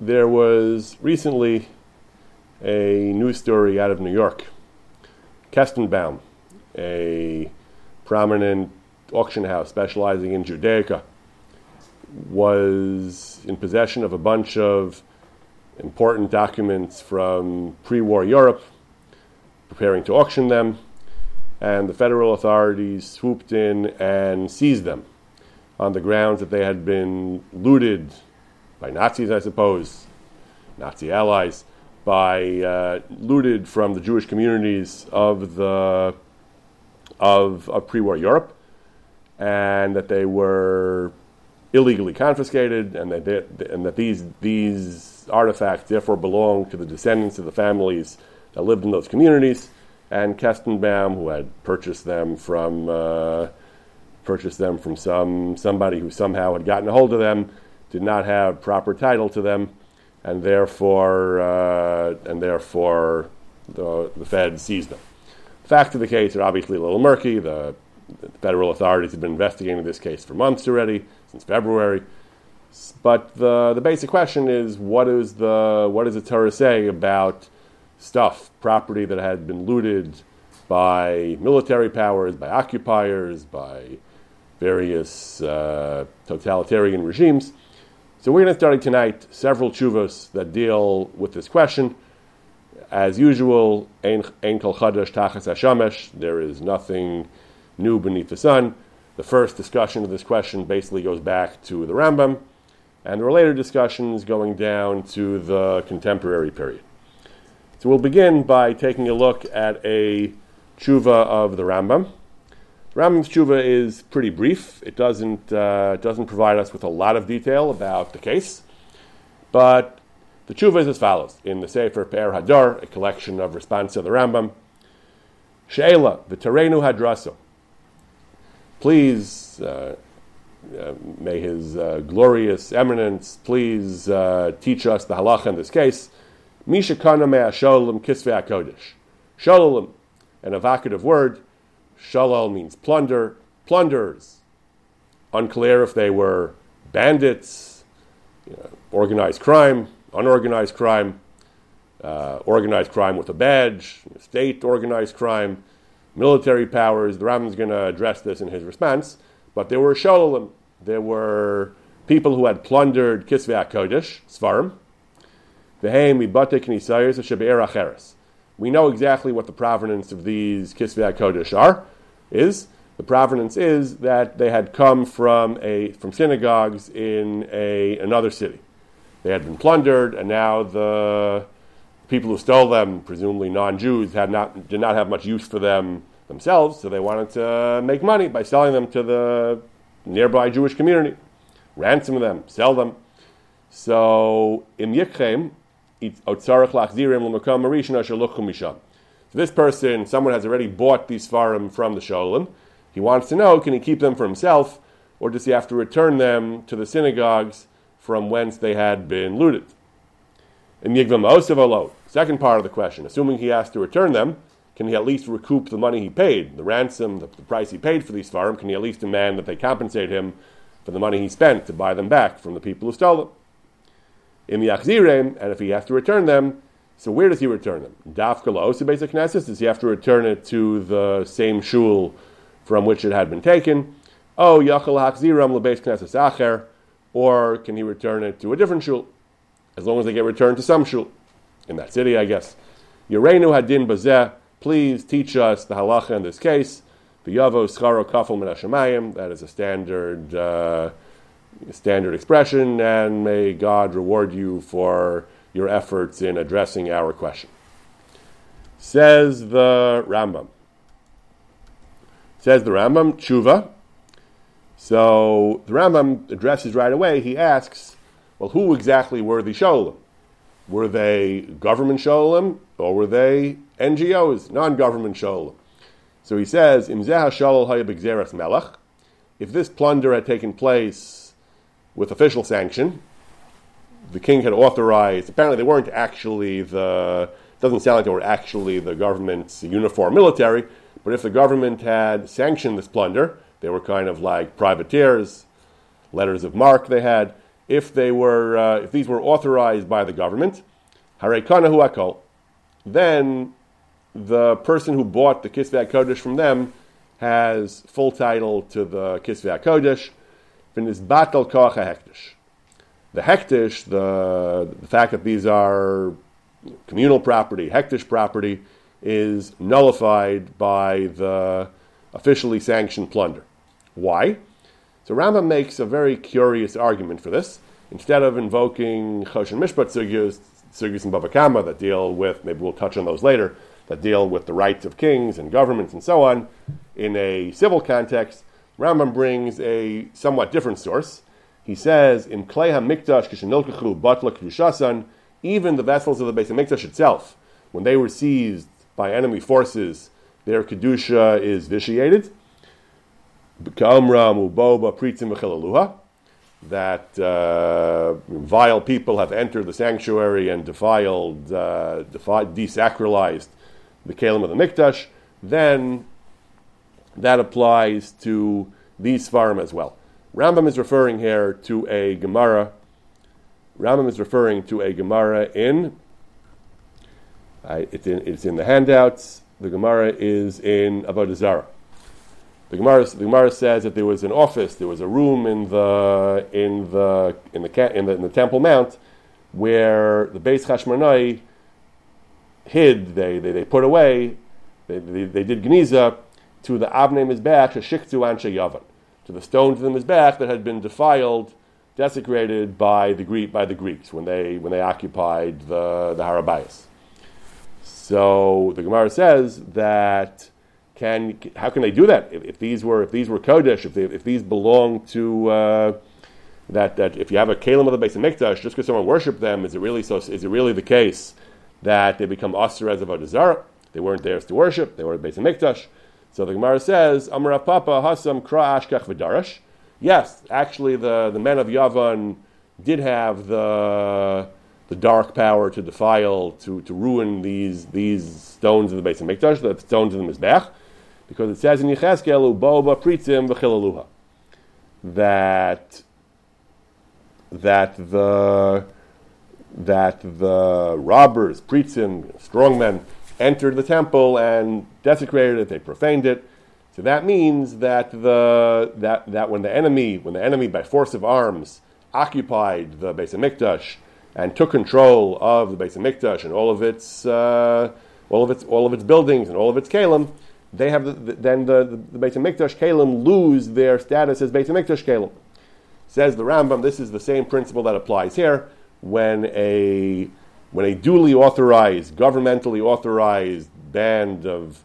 there was recently a news story out of New York. Kestenbaum, a prominent auction house specializing in Judaica, was in possession of a bunch of important documents from pre war Europe, preparing to auction them, and the federal authorities swooped in and seized them on the grounds that they had been looted by Nazis, I suppose, Nazi allies, by uh, looted from the Jewish communities of the of, of pre-war Europe, and that they were illegally confiscated, and that they, and that these these artifacts therefore belong to the descendants of the families that lived in those communities. And Kestenbaum, who had purchased them from uh, purchased them from some somebody who somehow had gotten a hold of them, did not have proper title to them, and therefore uh, and therefore the, the Fed seized them. The facts of the case are obviously a little murky. The, the federal authorities have been investigating this case for months already, since February. But the, the basic question is what is the what does the Torah say about stuff, property that had been looted by military powers, by occupiers, by various uh, totalitarian regimes. So we're going to study tonight several tshuvas that deal with this question. As usual, ein kol chadash tachas hashamesh. There is nothing new beneath the sun. The first discussion of this question basically goes back to the Rambam, and the related discussions going down to the contemporary period. So we'll begin by taking a look at a tshuva of the Rambam. Rambam's tshuva is pretty brief. It doesn't, uh, doesn't provide us with a lot of detail about the case, but the tshuva is as follows in the Sefer Pe'er Hadar, a collection of responses to the Rambam. She'ela, v'tarenu hadraso. Please, uh, uh, may his uh, glorious eminence please uh, teach us the halacha in this case. Misha kana mea shalom kisvei HaKodesh. Shalom, an evocative word. Shalal means plunder. Plunders. Unclear if they were bandits, you know, organized crime, unorganized crime, uh, organized crime with a badge, state organized crime, military powers. The Rambam is going to address this in his response. But there were shalalim. There were people who had plundered Kisvei HaKodesh, Sfarim, we know exactly what the provenance of these Kisvei Kodesh are. Is the provenance is that they had come from a from synagogues in a another city. They had been plundered, and now the people who stole them, presumably non-Jews, had not did not have much use for them themselves, so they wanted to make money by selling them to the nearby Jewish community, ransom them, sell them. So in Yikchem, so this person, someone has already bought these farim from the Sholem. He wants to know, can he keep them for himself, or does he have to return them to the synagogues from whence they had been looted? In Yigvam second part of the question, assuming he has to return them, can he at least recoup the money he paid, the ransom, the, the price he paid for these farim? Can he at least demand that they compensate him for the money he spent to buy them back from the people who stole them? In the Achzirem, and if he has to return them, so where does he return them? Dafka la'osa beis haknesses? Does he have to return it to the same shul from which it had been taken? Oh, yachal hachziram lebeis knesses acher, or can he return it to a different shul? As long as they get returned to some shul in that city, I guess. Yerenu hadin bazeh. Please teach us the halacha in this case. That is a standard. Uh, standard expression, and may God reward you for your efforts in addressing our question. Says the Rambam. Says the Rambam, tshuva. So the Rambam addresses right away, he asks, well, who exactly were the Sholem? Were they government Sholem or were they NGOs, non government Sholem? So he says, Im melech. If this plunder had taken place with official sanction. The king had authorized, apparently, they weren't actually the, doesn't sound like they were actually the government's uniform military, but if the government had sanctioned this plunder, they were kind of like privateers, letters of marque they had. if they were, uh, if these were authorized by the government, harekanahu akol, then the person who bought the kisvei kodesh from them has full title to the kisvei kodesh. Finis batal koach hekdesh. The hekdesh, the, the fact that these are communal property, hekdesh property, is nullified by the officially sanctioned plunder. Why? So Rambam makes a very curious argument for this. Instead of invoking Choshen Mishpat sugyas, sugyas and Bava that deal with, maybe we'll touch on those later, that deal with the rights of kings and governments and so on, in a civil context, Rambam brings a somewhat different source. He says, in Klei HaMikdash Kishanilkachu Batla Kedushasan, even the vessels of the Beis Mikdash itself, when they were seized by enemy forces, their Kedusha is vitiated that uh, vile people have entered the sanctuary and defiled, uh, desacralized the Kalim of the Mikdash, then that applies to these Sfarim as well. Rambam is referring here to a Gemara. Rambam is referring to a Gemara in, uh, it's in, it's in the handouts. The Gemara is in Avodah Zarah. The Gemara, the Gemara says that there was an office, there was a room in the in the in the in the, in the Temple Mount where the Beis Hashmonai hid, they, they, they put away, they, they, they did Geniza to the Avnei Mizbech, Shiktu Anshe Yavan, to the stones of the Mizbech that had been defiled, desecrated by the, Greek, by the Greeks when they, when they occupied the, the Harabayas. So the Gemara says that can how can they do that? If, if these were if these were kodesh if they, if these belong to uh, that that if you have a kalim of the beis hamikdash just because someone worshipped them is it really so is it really the case that they become asr as a zarah they weren't theirs to worship. They were beis hamikdash so the Gemara says Amar Papa Hasam Kra Ashkach V'Darash. Yes actually the the men of Yavan did have the the dark power to defile to, to ruin these these stones of the beis hamikdash the stones of the mizbech because it says in Yechezkel, Uboba Pritzim V'chilaluha, that that the that the robbers, Pritzim, strongmen, entered the temple and desecrated it, they profaned it. So that means that the that, that when the enemy, when the enemy by force of arms occupied the Beis Hamikdash and took control of the Beis Hamikdash and all of its uh, all of its all of its buildings and all of its kalim, they have the, the, then the, the, the Beit HaMikdash Kalim lose their status as Beit HaMikdash Kalim. Says the Rambam, this is the same principle that applies here. When a, when a duly authorized, governmentally authorized band of,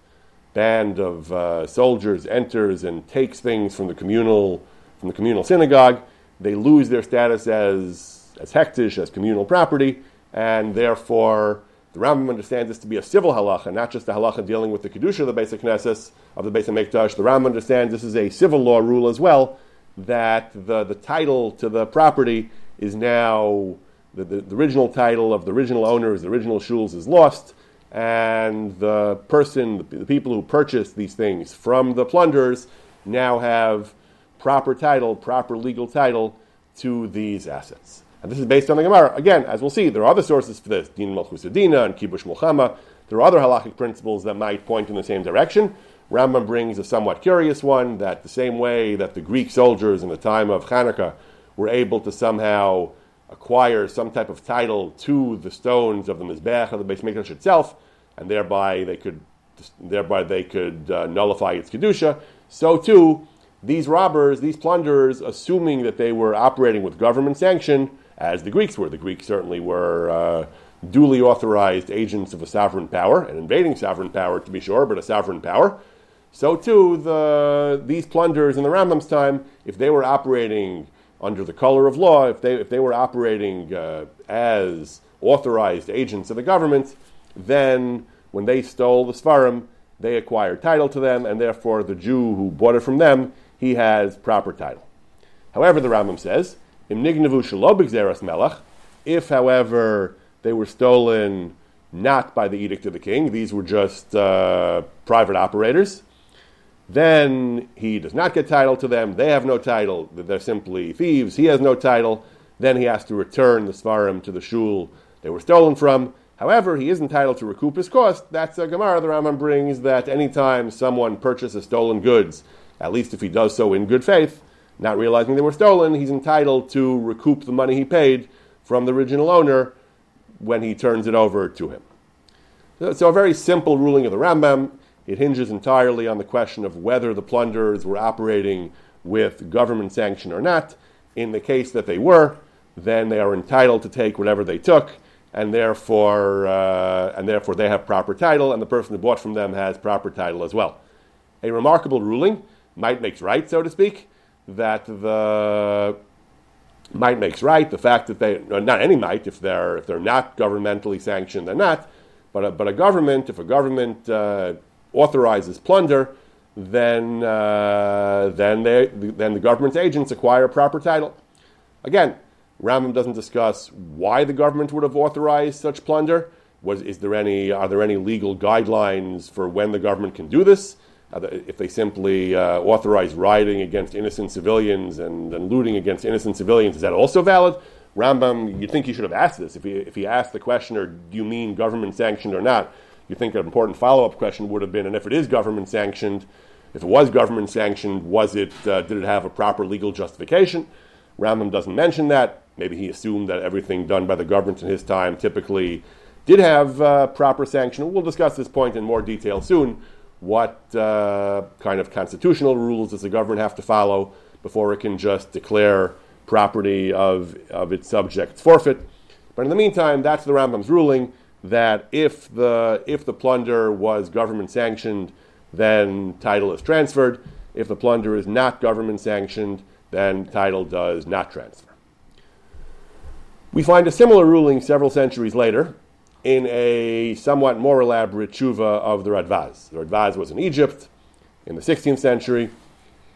band of uh, soldiers enters and takes things from the communal, from the communal synagogue, they lose their status as, as hekdesh, as communal property, and therefore the Rambam understands this to be a civil halacha, not just a halacha dealing with the kedusha of the beis haknesses of the beis hamikdash. The Rambam understands this is a civil law rule as well, that the, the title to the property is now the, the, the original title of the original owners, the original shuls is lost, and the person, the, the people who purchased these things from the plunderers now have proper title, proper legal title to these assets. And this is based on the Gemara. Again, as we'll see, there are other sources for this. Din Malchus and Kibush Mulchama. There are other halachic principles that might point in the same direction. Rambam brings a somewhat curious one that the same way that the Greek soldiers in the time of Hanukkah were able to somehow acquire some type of title to the stones of the Mizbech of the Beis Mikdash itself, and thereby they could, thereby they could uh, nullify its kedusha. So too, these robbers, these plunderers, assuming that they were operating with government sanction, as the Greeks were. The Greeks certainly were uh, duly authorized agents of a sovereign power, an invading sovereign power to be sure, but a sovereign power. So too, the, these plunderers in the Rambam's time, if they were operating under the color of law, if they, if they were operating uh, as authorized agents of the government, then when they stole the Sfarim, they acquired title to them, and therefore the Jew who bought it from them, he has proper title. However, the Rambam says, melech. If, however, they were stolen not by the edict of the king, these were just uh, private operators, then he does not get title to them. They have no title. They're simply thieves. He has no title. then he has to return the Sfarim to the shul they were stolen from. However, he is entitled to recoup his cost. That's a Gemara the Rambam brings that anytime someone purchases stolen goods, at least if he does so in good faith, not realizing they were stolen, he's entitled to recoup the money he paid from the original owner when he turns it over to him. So, a very simple ruling of the Rambam. It hinges entirely on the question of whether the plunderers were operating with government sanction or not. In the case that they were, then they are entitled to take whatever they took and therefore, uh, and therefore they have proper title, and the person who bought from them has proper title as well. A remarkable ruling, might makes right, so to speak, that the might makes right. The fact that they not any might if they're if they're not governmentally sanctioned, they're not. But a, but a government, if a government uh, authorizes plunder, then uh, then they then the government's agents acquire proper title. Again, Rambam doesn't discuss why the government would have authorized such plunder. Was, is there any, are there any legal guidelines for when the government can do this? Uh, if they simply uh, authorize rioting against innocent civilians and, and, looting against innocent civilians, is that also valid? Rambam, you'd think he should have asked this. If he, if he asked the questioner, do you mean government sanctioned or not? You think an important follow up question would have been, and if it is government sanctioned, if it was government sanctioned, was it, uh, did it have a proper legal justification? Rambam doesn't mention that. Maybe he assumed that everything done by the government in his time typically did have uh, proper sanction. We'll discuss this point in more detail soon. What uh, kind of constitutional rules does the government have to follow before it can just declare property of, of its subjects forfeit? But in the meantime, that's the Rambam's ruling that if the, if the plunder was government sanctioned, then title is transferred. If the plunder is not government sanctioned, then title does not transfer. We find a similar ruling several centuries later in a somewhat more elaborate tshuva of the Radvaz. The Radvaz was in Egypt in the 16th century.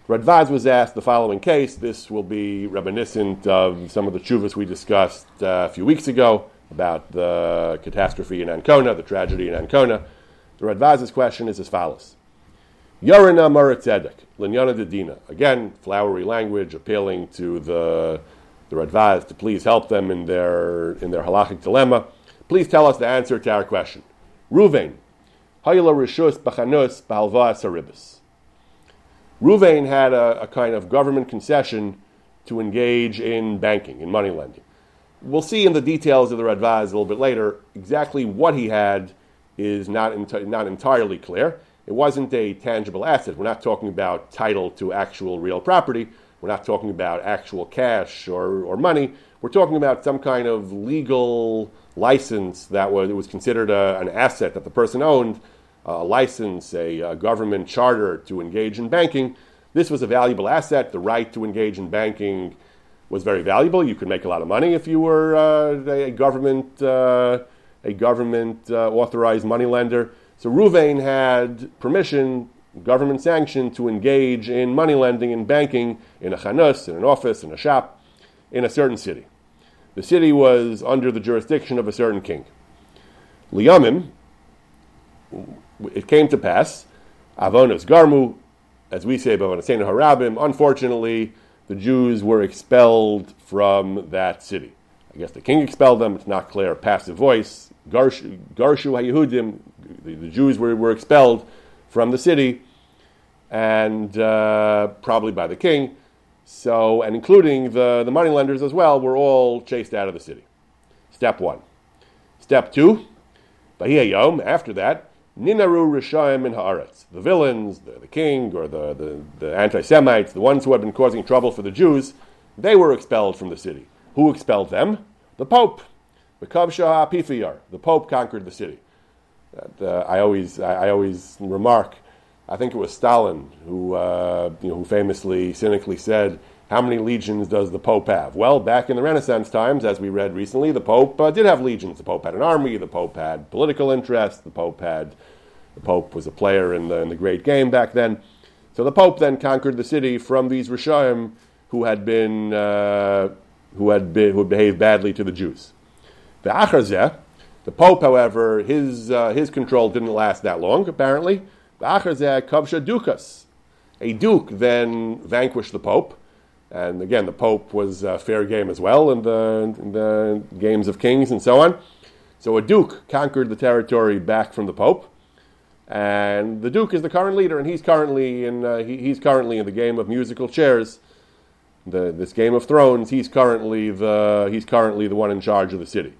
Radvaz was asked the following case. This will be reminiscent of some of the tshuvas we discussed uh, a few weeks ago about the catastrophe in Ancona, the tragedy in Ancona. The Radvaz's question is as follows. Yarina Maratzedek, Linyana Dedina. Again, flowery language appealing to the the Radvaz to please help them in their, in their halachic dilemma. Please tell us the answer to our question. Ruvain, Hayla Rishus Bachanus Bahalva Saribis. Ruvain had a, a kind of government concession to engage in banking, in money lending. We'll see in the details of the Radvaz a little bit later exactly what he had is not, enti- not entirely clear. It wasn't a tangible asset. We're not talking about title to actual real property. We're not talking about actual cash or, or money. We're talking about some kind of legal license that was, was considered a, an asset that the person owned, a license, a, a government charter to engage in banking. This was a valuable asset. The right to engage in banking was very valuable. You could make a lot of money if you were uh, a government, uh, a government uh, authorized money lender. So Ruvain had permission government sanction to engage in money lending and banking in a chanus, in an office, in a shop, in a certain city. The city was under the jurisdiction of a certain king. Liyamim, it came to pass, Avonos Garmu, as we say, Bavonaseinu Harabim, unfortunately, the Jews were expelled from that city. I guess the king expelled them, it's not clear, passive voice. Garshu HaYehudim, the, Jews were, were expelled from the city, and uh, probably by the king. So, and including the, the money lenders as well, were all chased out of the city. Step one. Step two, Yom, after that, Ninaru Rishayim in Haaretz. The villains, the, the king, or the, the, the anti Semites, the ones who had been causing trouble for the Jews, they were expelled from the city. Who expelled them? The Pope. The Kavshah Pifiyar. The Pope conquered the city. Uh, I, always, I, I always remark I think it was Stalin who, uh, you know, who famously, cynically said, How many legions does the Pope have? Well, back in the Renaissance times, as we read recently, the Pope uh, did have legions. The Pope had an army, the Pope had political interests, the Pope had. The Pope was a player in the, in the great game back then. So the Pope then conquered the city from these Rishaim who had been, uh, who had been, who had behaved badly to the Jews. The Acharzeh, the Pope, however, his, uh, his control didn't last that long, apparently. The Acharzeh kavsha Dukas. A duke then vanquished the Pope, And again, the Pope was uh, fair game as well in the, in the games of kings and so on. So a duke conquered the territory back from the Pope, and the duke is the current leader, and he's currently in uh, he, he's currently in the game of musical chairs, the, this Game of Thrones. He's currently the he's currently the one in charge of the city.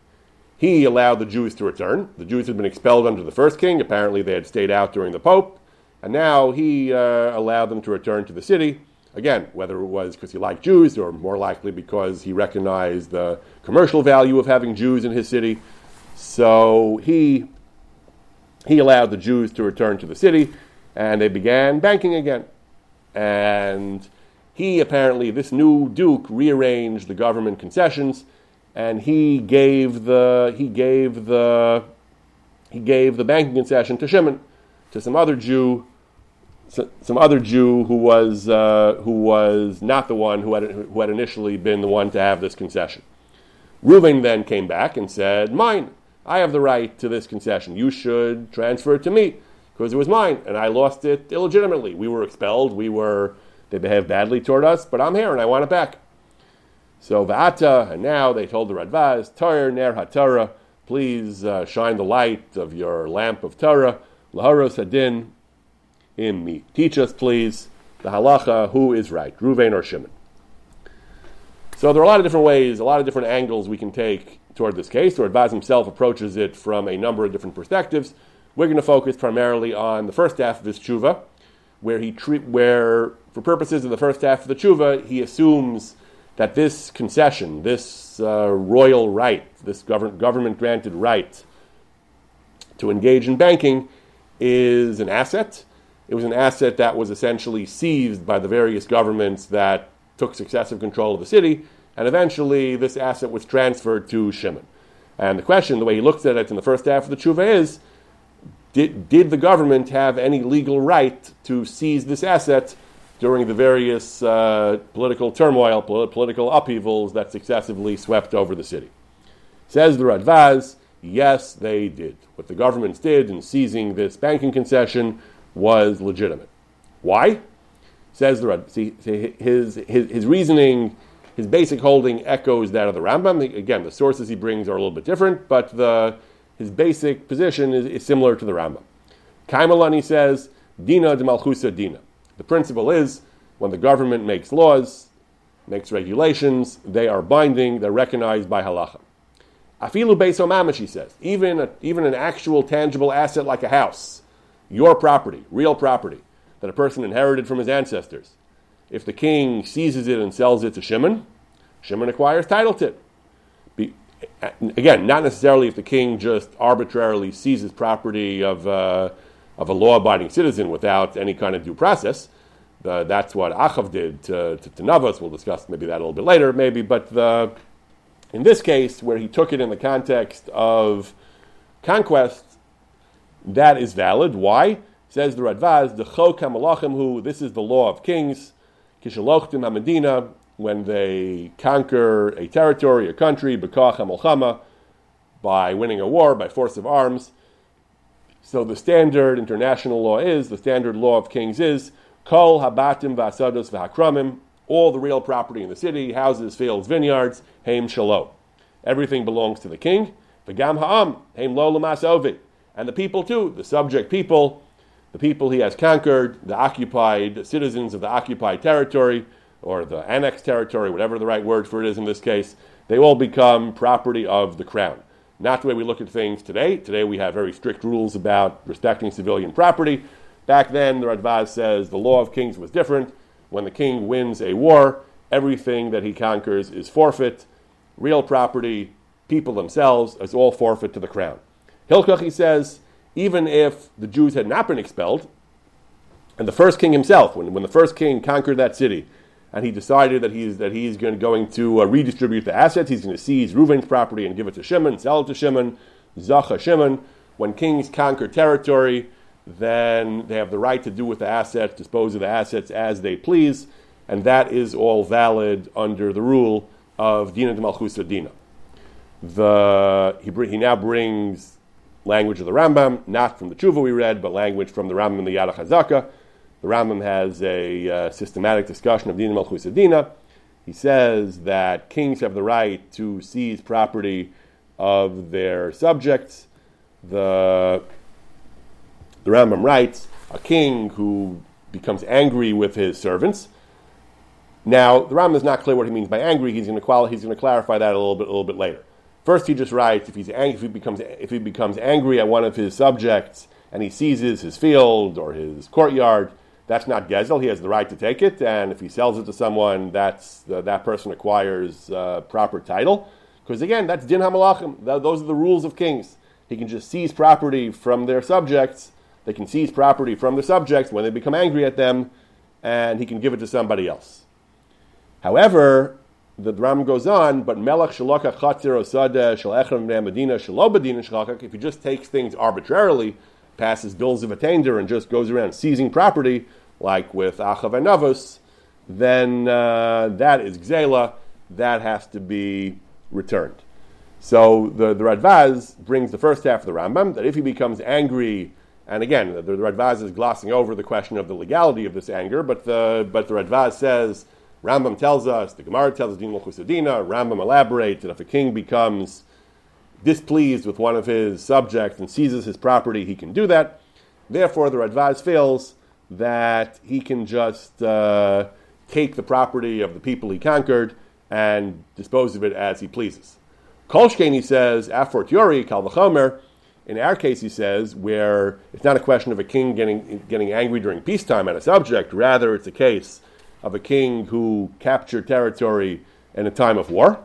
He allowed the Jews to return. The Jews had been expelled under the first king. Apparently, they had stayed out during the Pope, and now he uh, allowed them to return to the city. Again, whether it was because he liked Jews, or more likely because he recognized the commercial value of having Jews in his city. So he, he allowed the Jews to return to the city, and they began banking again. And he apparently, this new duke, rearranged the government concessions, and he gave the he gave the he gave the banking concession to Shimon, to some other Jew, some other Jew who was uh, who was not the one who had who had initially been the one to have this concession. Reuven then came back and said, "Mine." I have the right to this concession. You should transfer it to me because it was mine and I lost it illegitimately. We were expelled. We were, they behaved badly toward us, but I'm here and I want it back. So Va'ata, and now they told the Radvaz, Torah ner hatara, please uh, shine the light of your lamp of Torah, Laharos Hadin, in me. Teach us, please, the halacha, who is right, Ruvain or Shimon. So there are a lot of different ways, a lot of different angles we can take toward this case. The Radvaz himself approaches it from a number of different perspectives. We're going to focus primarily on the first half of his tshuva, where he treat, where for purposes of the first half of the tshuva, he assumes that this concession, this uh, royal right, this government government granted right to engage in banking, is an asset. It was an asset that was essentially seized by the various governments that took successive control of the city and eventually, this asset was transferred to Shimon. And the question, the way he looks at it in the first half of the tshuva is did, did the government have any legal right to seize this asset during the various uh, political turmoil, political upheavals that successively swept over the city? Says the Radvaz, yes, they did. What the governments did in seizing this banking concession was legitimate. Why? Says the Radvaz. See, his, his, his reasoning his basic holding echoes that of the Rambam. Again, the sources he brings are a little bit different, but the, his basic position is, is similar to the Rambam. Kaimalani says, Dina de Malchusa Dina. The principle is when the government makes laws, makes regulations, they are binding, they're recognized by halacha. Afilu Beso Mamash, he says, even, a, even an actual tangible asset like a house, your property, real property, that a person inherited from his ancestors, if the king seizes it and sells it to Shimon, Shimon acquires title to it. Be, again, not necessarily if the king just arbitrarily seizes property of, uh, of a law abiding citizen without any kind of due process. Uh, that's what Achav did to, to, to, Navas. We'll discuss maybe that a little bit later, maybe. But the, in this case, where he took it in the context of conquest, that is valid. Why? Says the Radvaz, the Chok HaMalachim, who this is the law of kings. Kishalochtim HaMedina, when they conquer a territory, a country, Bekach HaMolchama, by winning a war, by force of arms. So the standard international law is, the standard law of kings is, Kol Habatim Vasados Vahakramim, all the real property in the city, houses, fields, vineyards, Haim Shalom. Everything belongs to the king. V'gam Ha'am, Haim Lo Lamas And the people too, the subject people, the people he has conquered, the occupied citizens of the occupied territory, or the annexed territory, whatever the right word for it is in this case, they all become property of the crown. Not the way we look at things today. Today we have very strict rules about respecting civilian property. Back then, the Radvaz says the law of kings was different. When the king wins a war, everything that he conquers is forfeit. Real property, people themselves, is all forfeit to the crown. Hilkach, he says, even if the Jews had not been expelled, and the first king himself, when, when the first king conquered that city, and he decided that he's, that he's going, going to uh, redistribute the assets, he's going to seize Reuven's property and give it to Shimon, sell it to Shimon, Zacha Shimon. When kings conquer territory, then they have the right to do with the assets, dispose of the assets as they please, and that is all valid under the rule of Dina de Malchusa Dina. The, he, he now brings language of the Rambam, not from the Tshuva we read, but language from the Rambam in the Yad HaChazaka. The Rambam has a uh, systematic discussion of Dina Malchus Dina, He says that kings have the right to seize property of their subjects. The, the Rambam writes a king who becomes angry with his servants. Now, the Rambam is not clear what he means by angry. He's going to, quali- he's going to clarify that a little bit, a little bit later. First, he just writes if, he's ang- if, he becomes, if he becomes angry at one of his subjects and he seizes his field or his courtyard, that's not gezel. He has the right to take it, and if he sells it to someone, that's uh, that person acquires uh, proper title. Because again, that's din hamalachim. Those are the rules of kings. He can just seize property from their subjects. They can seize property from the subjects when they become angry at them, and he can give it to somebody else. However, the Ram goes on, but melech shalaka chatzir osada shalechram medina If he just takes things arbitrarily passes bills of attainder and just goes around seizing property, like with Achav and Navos, then uh, that is Gzela, that has to be returned. So the, the Radvaz brings the first half of the Rambam, that if he becomes angry, and again, the, the Radvaz is glossing over the question of the legality of this anger, but the, but the Radvaz says, Rambam tells us, the Gemara tells us, Din Rambam elaborates that if a king becomes displeased with one of his subjects and seizes his property, he can do that. Therefore, the Radvaz feels that he can just uh, take the property of the people he conquered and dispose of it as he pleases. Kolshkein, he says, Afort Yori, Kalvachomer, in our case, he says, where it's not a question of a king getting, getting angry during peacetime at a subject, rather, it's a case of a king who captured territory in a time of war.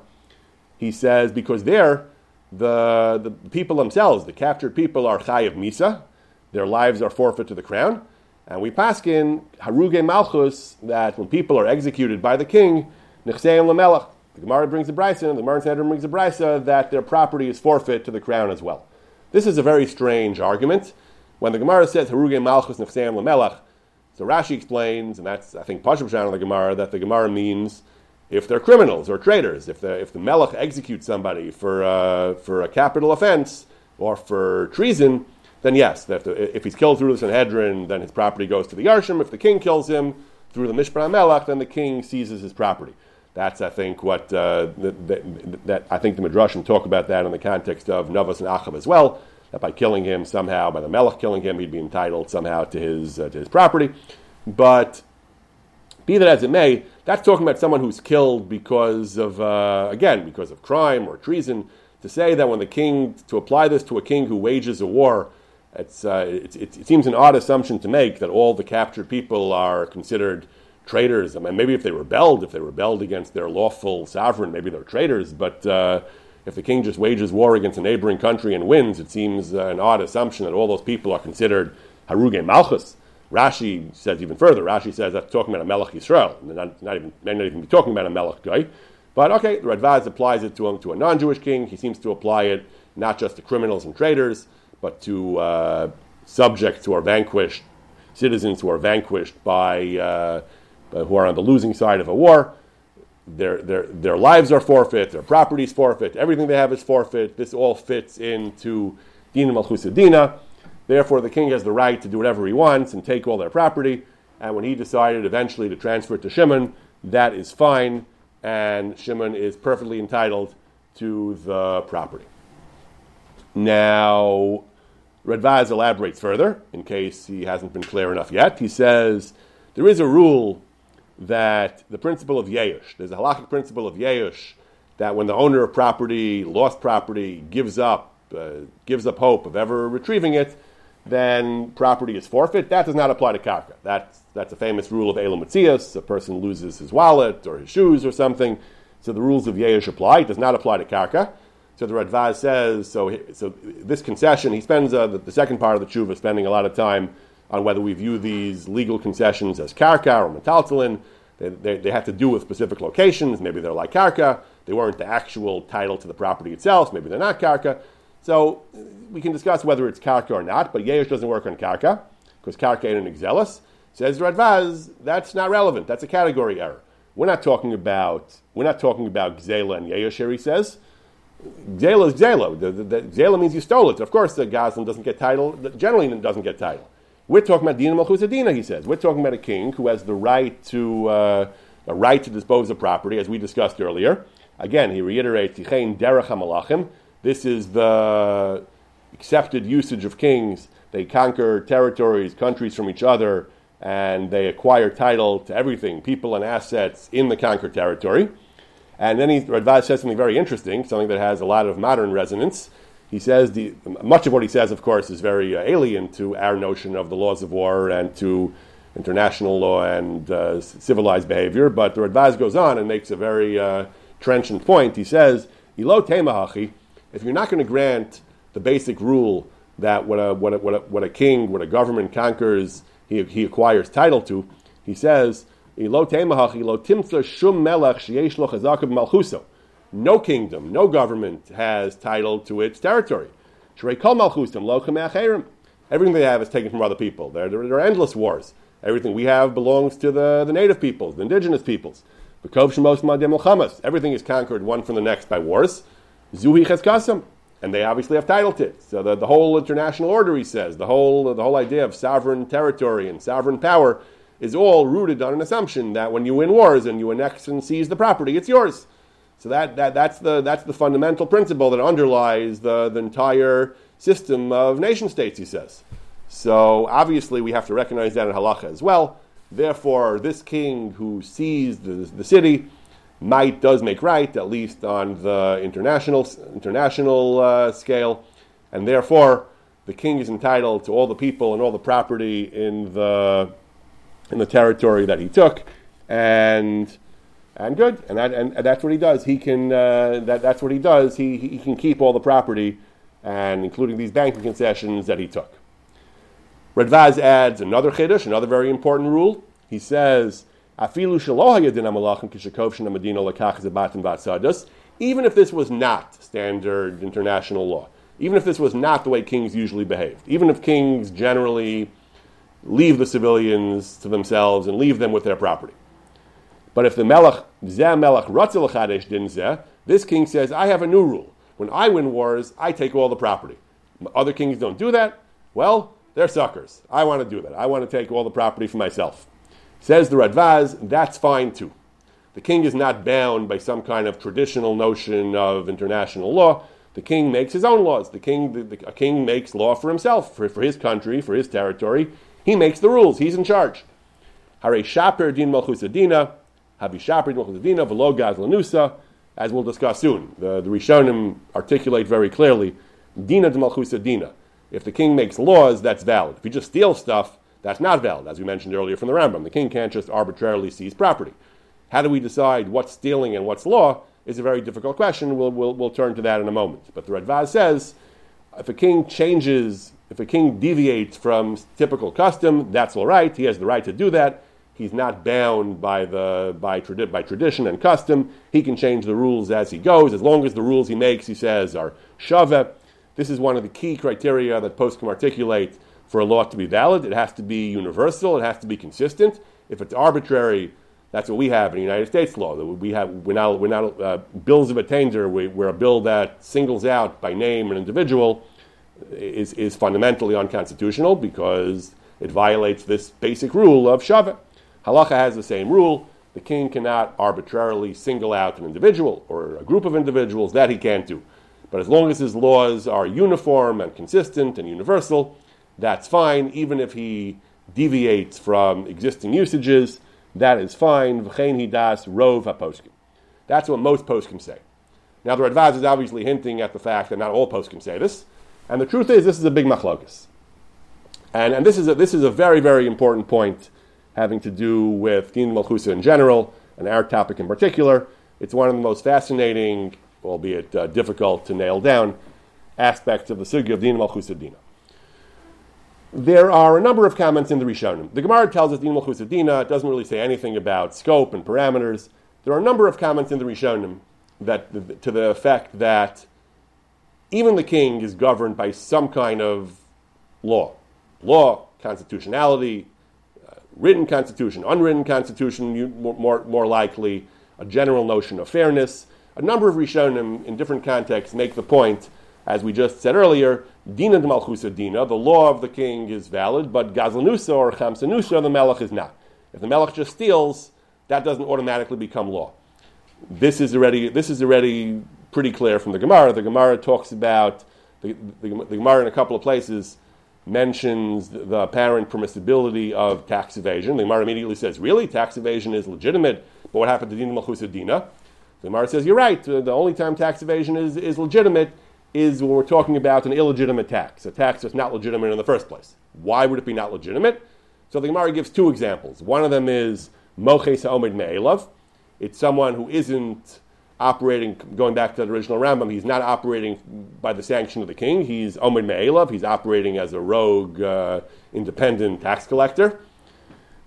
He says, because there, the, the people themselves, the captured people, are chayiv misa. Their lives are forfeit to the crown. And we paskin haruge malchus that when people are executed by the king, nechseim lamelech. The Gemara brings a brisa, the Gemara Sanhedrin brings a brisa that their property is forfeit to the crown as well. This is a very strange argument. When the Gemara says haruge malchus nechseim lamelech, so Rashi explains, and that's I think Pashup of the Gemara, that the Gemara means if they're criminals or traitors, if the, if the Melech executes somebody for, uh, for a capital offense or for treason, then yes, if, the, if he's killed through the Sanhedrin, then his property goes to the Yarshim. If the king kills him through the Mishpah Melech, then the king seizes his property. That's, I think, what uh, that, that, I think the Midrashim talk about that in the context of Navas and Achav as well. That by killing him somehow, by the Melech killing him, he'd be entitled somehow to his uh, to his property. But be that as it may, that's talking about someone who's killed because of, uh, again, because of crime or treason. To say that when the king, to apply this to a king who wages a war, it's, uh, it, it, it, seems an odd assumption to make that all the captured people are considered traitors. I mean, maybe if they rebelled, if they rebelled against their lawful sovereign, maybe they're traitors. But uh, if the king just wages war against a neighboring country and wins, it seems uh, an odd assumption that all those people are considered haruge malchus. Rashi says even further. Rashi says that's talking about a Melech Yisrael. Not, not even, may not even be talking about a Melech goy. But okay, the Radvaz applies it to a, to a non Jewish king. He seems to apply it not just to criminals and traitors, but to uh, subjects who are vanquished, citizens who are vanquished by, uh, who are on the losing side of a war. Their, their, their lives are forfeit, their properties forfeit, everything they have is forfeit. This all fits into Dina Malchusadina. Therefore, the king has the right to do whatever he wants and take all their property. And when he decided eventually to transfer it to Shimon, that is fine, and Shimon is perfectly entitled to the property. Now, Radvaz elaborates further, in case he hasn't been clear enough yet. He says there is a rule that the principle of Yeush, there's a halakhic principle of Yeush, that when the owner of property, lost property, gives up, uh, gives up hope of ever retrieving it, then property is forfeit. That does not apply to karka. That's, that's a famous rule of Elam Matzias. A person loses his wallet or his shoes or something. So the rules of Yeush apply. It does not apply to karka. So the Radvaz says, so, so this concession, he spends uh, the, the, second part of the tshuva spending a lot of time on whether we view these legal concessions as karka or metaltalin. They, they, they, have to do with specific locations. Maybe they're like karka. They weren't the actual title to the property itself. Maybe they're not karka. So uh, we can discuss whether it's karka or not, but Yeush doesn't work on karka because karka ain't an exelis. Says Radvaz, that's not relevant. That's a category error. We're not talking about we're not talking about Gzela and. He says Gzela is Gzela. The, the, the, Gzela means you stole it. Of course, the Gazlan doesn't get title. Generally, doesn't get title. We're talking about Dina Malchusadina. He says we're talking about a king who has the right to uh, a right to dispose of property, as we discussed earlier. Again, he reiterates, derech hamalachim. This is the accepted usage of kings. They conquer territories, countries from each other, and they acquire title to everything, people and assets in the conquered territory. And then he, says something very interesting, something that has a lot of modern resonance. He says the, much of what he says, of course, is very uh, alien to our notion of the laws of war and to international law and uh, civilized behavior. But the Radvaz goes on and makes a very uh, trenchant point. He says, "Ilo temahachi." If you're not going to grant the basic rule that what a, what a, what a, what a king, what a government conquers, he, he acquires title to, he says, no kingdom, no government has title to its territory. Everything they have is taken from other people. There, there, are endless wars. Everything we have belongs to the, the native peoples, the indigenous peoples. Everything is conquered one from the next by wars. Zuhi. And they obviously have title to it. So the, the whole international order, he says, the whole, the whole idea of sovereign territory and sovereign power is all rooted on an assumption that when you win wars and you annex and seize the property, it's yours. So that, that, that's, the, that's the fundamental principle that underlies the, the entire system of nation states, he says. So obviously we have to recognize that in halacha as well. Therefore, this king who seized the, the city, might does make right, at least on the international, international uh, scale, and therefore the king is entitled to all the people and all the property in the, in the territory that he took, and, and good, and, that, and, and that's what he does. He can, uh, that, that's what he does. He, he can keep all the property, and including these banking concessions that he took. Radvaz adds another chiddush, another very important rule. He says, even if this was not standard international law, even if this was not the way kings usually behaved, even if kings generally leave the civilians to themselves and leave them with their property. But if the melech, zeh melech ratzil din zeh, this king says, I have a new rule. When I win wars, I take all the property. Other kings don't do that. Well, they're suckers. I want to do that. I want to take all the property for myself. Says the Radvaz, that's fine too. The king is not bound by some kind of traditional notion of international law. The king makes his own laws. The king, the, the, a king makes law for himself, for, for his country, for his territory. He makes the rules. He's in charge. Hare shaper din malchusadina, habi shaper din malchusadina, velo gaz lanusa, as we'll discuss soon. The, the Rishonim articulate very clearly, dina de malchusadina. If the king makes laws, that's valid. If he just steals stuff, that's not valid, as we mentioned earlier from the Rambam. The king can't just arbitrarily seize property. How do we decide what's stealing and what's law is a very difficult question. We'll, we'll, we'll turn to that in a moment. But the Radvaz says if a king changes, if a king deviates from typical custom, that's all right. He has the right to do that. He's not bound by, the, by, tradi- by tradition and custom. He can change the rules as he goes, as long as the rules he makes, he says, are shaveh. This is one of the key criteria that poskim articulate for a law to be valid, it has to be universal, it has to be consistent. If it's arbitrary, that's what we have in the United States law. That We have we're not, we're not uh, bills of attainder, where a bill that singles out by name an individual is, is fundamentally unconstitutional because it violates this basic rule of shaveh. Halacha has the same rule. The king cannot arbitrarily single out an individual or a group of individuals. That he can't do. But as long as his laws are uniform and consistent and universal, that's fine, even if he deviates from existing usages, that is fine. V'chein hidas rov haposkim. That's what most poskim say. Now the Radvaz is obviously hinting at the fact that not all poskim say this, and the truth is this is a big machlokas. And, and this, is a, this is a very, very important point having to do with Din Malchusa in general, and our topic in particular. It's one of the most fascinating, albeit uh, difficult to nail down, aspects of the sugya of Din Malchusa Dina. There are a number of comments in the Rishonim. The Gemara tells us Din Malchusadina. It doesn't really say anything about scope and parameters. There are a number of comments in the Rishonim that, to the effect that even the king is governed by some kind of law. Law, constitutionality, written constitution, unwritten constitution, more, more likely, a general notion of fairness. A number of Rishonim in different contexts make the point, as we just said earlier, Dina de Malchusa Dina, the law of the king is valid, but Gazlanusa or Chamsanusa, the Melech is not. If the Melech just steals, that doesn't automatically become law. This is already this is already pretty clear from the Gemara. The Gemara talks about the, the, the Gemara in a couple of places mentions the apparent permissibility of tax evasion. The Gemara immediately says, "Really, tax evasion is legitimate." But what happened to Dina Malchus Dina? The Gemara says, "You're right. Uh, the only time tax evasion is, is legitimate is when we're talking about an illegitimate tax, a tax that's not legitimate in the first place. Why would it be not legitimate? So the Gemara gives two examples. One of them is Moches Ha'omid Me'elav. It's someone who isn't operating, going back to the original Rambam, he's not operating by the sanction of the king. He's Omed Me'elav. He's operating as a rogue, uh, independent tax collector.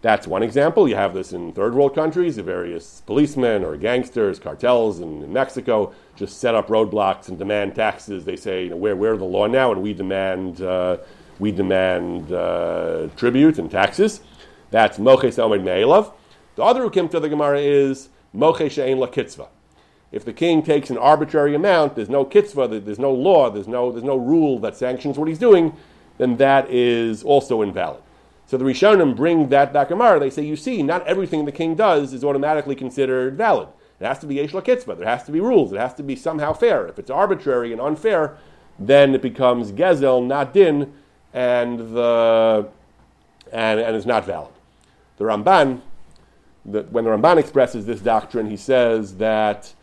That's one example. You have this in third world countries. The various policemen or gangsters, cartels in, in Mexico just set up roadblocks and demand taxes. They say, you know, we're, we're the law now, and we demand, uh, we demand uh, tribute and taxes. That's Moches Omed Me'elav. The other ukim to the Gemara is Moche She'en La Kitzvah. If the king takes an arbitrary amount, there's no kitzvah, there's no law, there's no, there's no rule that sanctions what he's doing, then that is also invalid. So the Rishonim bring that back Gemara. They say, you see, not everything the king does is automatically considered valid. It has to be Yesh Kitzvah. There has to be rules. It has to be somehow fair. If it's arbitrary and unfair, then it becomes Gezel, not Din, and, the, and, and is not valid. The Ramban, the, when the Ramban expresses this doctrine, he says that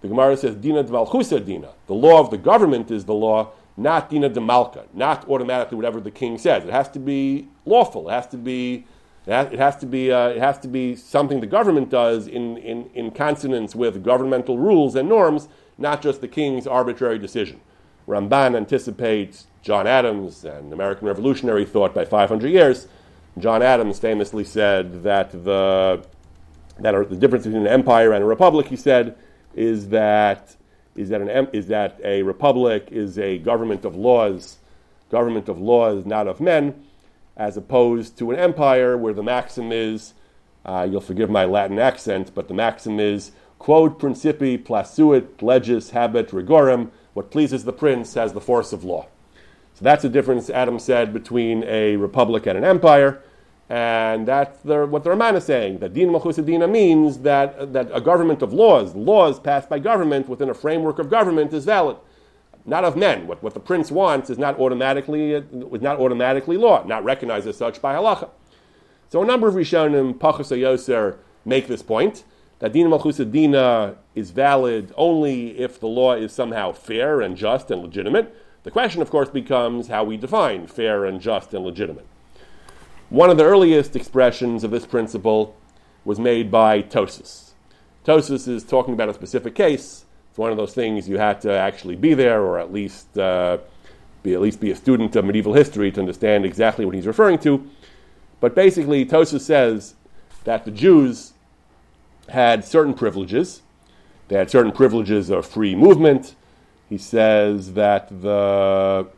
the Gemara says, Dina D'Malchusa Dina. The law of the government is the law, not Dina de Malka, not automatically whatever the king says. It has to be lawful. It has to be. It has to be, uh, it has to be something the government does in, in, in consonance with governmental rules and norms, not just the king's arbitrary decision. Ramban anticipates John Adams and American revolutionary thought by 500 years. John Adams famously said that the, that the difference between an empire and a republic, he said, is that is that, an, is that a republic is a government of laws, government of laws, not of men, as opposed to an empire where the maxim is, uh, you'll forgive my Latin accent, but the maxim is quod principi placuit legis habet rigorum, what pleases the prince has the force of law. So that's the difference, Adams said, between a republic and an empire. And that's the, what the Ramban is saying, that Din Malchus Dina means that, that a government of laws, laws passed by government within a framework of government is valid. Not of men. What, what the prince wants is not automatically, is not automatically law, not recognized as such by halacha. So a number of Rishonim, Pachas Yoser, make this point, that Din Malchus Dina is valid only if the law is somehow fair and just and legitimate. The question, of course, becomes how we define fair and just and legitimate. One of the earliest expressions of this principle was made by Tosfos. Tosfos is talking about a specific case. It's one of those things you had to actually be there, or at least uh, be at least be a student of medieval history to understand exactly what he's referring to. But basically, Tosfos says that the Jews had certain privileges. They had certain privileges of free movement. He says that the,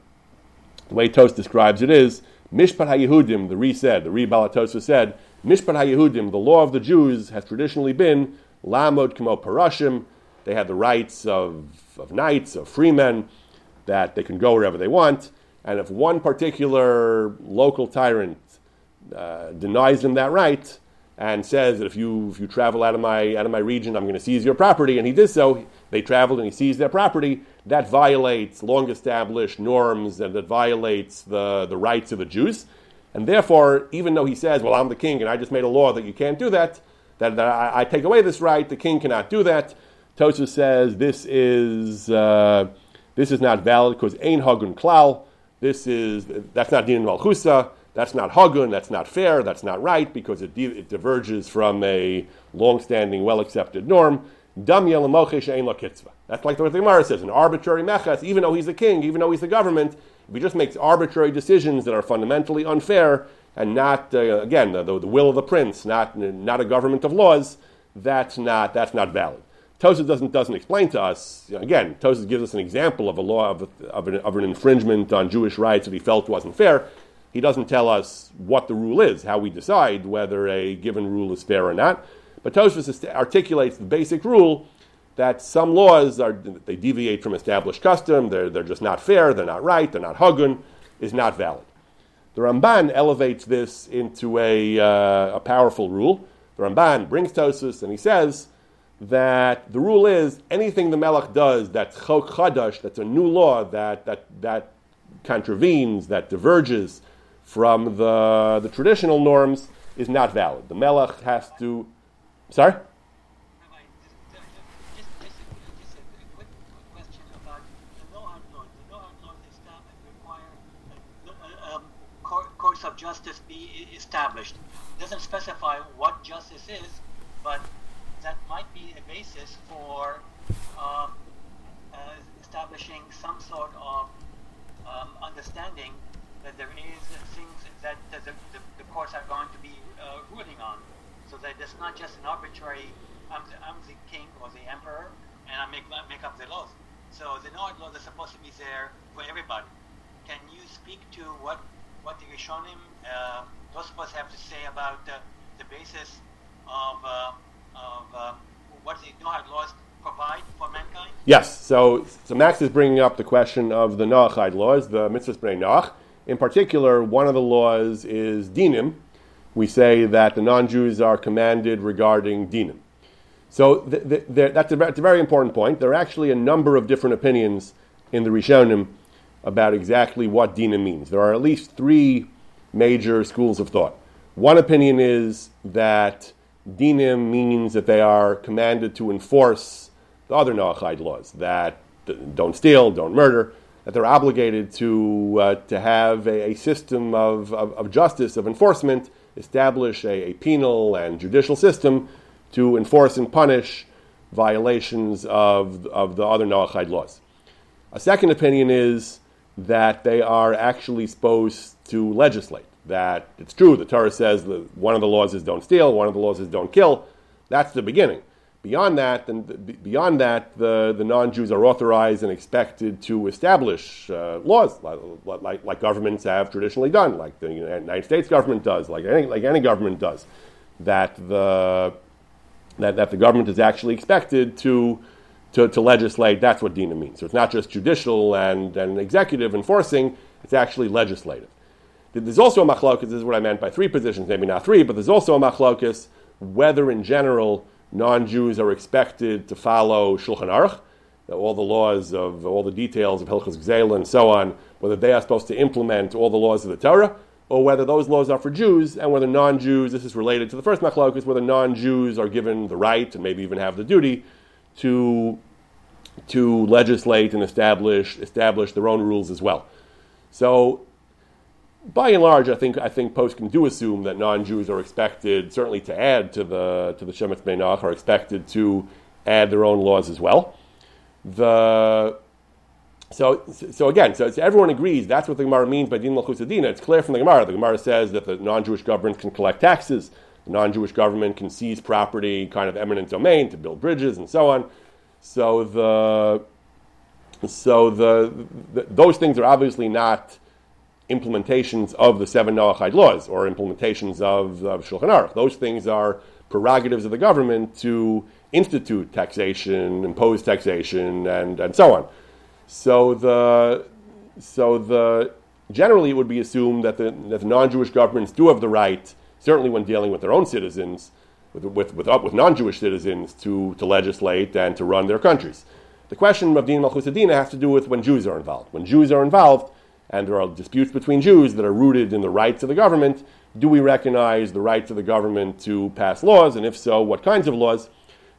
the way Tosfos describes it is Mishpat HaYehudim, the Re said, the Re Balatosa said, Mishpat HaYehudim, the law of the Jews has traditionally been Lamod Kamo Parashim. They had the rights of, of knights, of freemen, that they can go wherever they want. And if one particular local tyrant uh, denies them that right and says that if you, if you travel out of, my, out of my region, I'm going to seize your property, and he did so, they traveled and he seized their property, that violates long established norms and that violates the, the rights of the Jews. And therefore, even though he says, Well, I'm the king and I just made a law that you can't do that, that, that I, I, take away this right, the king cannot do that. Tosa says this is, uh, this is not valid because Ein Hagun Klal. This is, that's not Din Malchusa. That's not Hagun. That's not fair. That's not right because it, it diverges from a long standing, well accepted norm. Dam kitzvah. That's like what the Gemara says, an arbitrary mechas, even though he's the king, even though he's the government, if he just makes arbitrary decisions that are fundamentally unfair and not, uh, again, the, the, will of the prince, not, not a government of laws, that's not, that's not valid. Tosa doesn't, doesn't explain to us, again, Tosa gives us an example of a law of, of, an, of an infringement on Jewish rights that he felt wasn't fair. He doesn't tell us what the rule is, how we decide whether a given rule is fair or not. But Tosfos articulates the basic rule that some laws are they deviate from established custom. They're, they're just not fair. They're not right. They're not hagun. Is not valid. The Ramban elevates this into a, uh, a powerful rule. The Ramban brings Tosfos and he says that the rule is anything the Melech does that's chok chadash, that's a new law that, that, that contravenes, that diverges from the, the traditional norms, is not valid. The Melech has to. Sorry? Courts of justice be established. Doesn't specify what justice is, but that might be a basis for um, uh, establishing some sort of um, understanding that there is things that, the, the, the, courts are going to be uh, ruling on. So that it's not just an arbitrary, I'm the, I'm the king or the emperor, and I make, make up the laws. So the no laws are supposed to be there for everybody. Can you speak to what what the Rishonim, uh, those of us have to say about uh, the basis of, uh, of uh, what the Noahide laws provide for mankind? Yes. So, so Max is bringing up the question of the Noahide laws, the mitzvahs b'nei Noach. In particular, one of the laws is dinim. We say that the non-Jews are commanded regarding dinim. So th- th- th- that's, a, that's a very important point. There are actually a number of different opinions in the Rishonim about exactly what dinim means. There are at least three major schools of thought. One opinion is that Dinim means that they are commanded to enforce the other Noachide laws, that don't steal, don't murder, that they're obligated to, uh, to have a, a system of, of, of, justice, of enforcement, establish a, a, penal and judicial system to enforce and punish violations of, of the other Noachide laws. A second opinion is that they are actually supposed to legislate. That it's true, the Torah says that one of the laws is don't steal, one of the laws is don't kill. That's the beginning. Beyond that, then beyond that, the, the non-Jews are authorized and expected to establish uh, laws like, like, like, governments have traditionally done, like the United States government does, like any, like any government does. That the, that, that the government is actually expected to to, to legislate, that's what Dina means. So it's not just judicial and, and executive enforcing, it's actually legislative. There's also a machlokas, this is what I meant by three positions, maybe not three, but there's also a machlokas whether in general non Jews are expected to follow Shulchan Aruch, all the laws of all the details of Hilchas Gzela and so on, whether they are supposed to implement all the laws of the Torah, or whether those laws are for Jews, and whether non Jews, this is related to the first machlokas, whether non Jews are given the right and maybe even have the duty to, to legislate and establish, establish their own rules as well. So, by and large, I think I think can do assume that non-Jews are expected, certainly to add to the to the Shemitz Beinach, are expected to add their own laws as well. The so, so again, so everyone agrees that's what the Gemara means by din malchusadina. It's clear from the Gemara. The Gemara says that the non-Jewish government can collect taxes the non-Jewish government can seize property, kind of eminent domain, to build bridges and so on. So the so the, the those things are obviously not implementations of the seven Noachide laws or implementations of, of Shulchan Aruch. Those things are prerogatives of the government to institute taxation, impose taxation, and, and so on. So the so the generally it would be assumed that the, that the non-Jewish governments do have the right certainly when dealing with their own citizens, with, with, with, with non-Jewish citizens, to, to legislate and to run their countries. The question of Din Malchus has to do with when Jews are involved. When Jews are involved, and there are disputes between Jews that are rooted in the rights of the government, do we recognize the rights of the government to pass laws, and if so, what kinds of laws?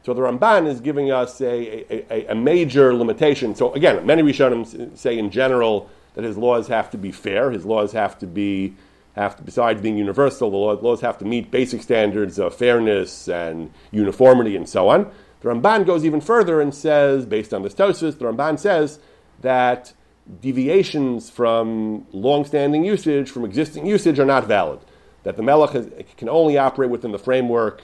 So the Ramban is giving us a, a, a major limitation. So again, many Rishonim say in general that his laws have to be fair, his laws have to be have to, besides being universal, the laws have to meet basic standards of fairness and uniformity and so on. The Ramban goes even further and says, based on this Tosfos, the Ramban says that deviations from long-standing usage, from existing usage, are not valid. That the Melech has, can only operate within the framework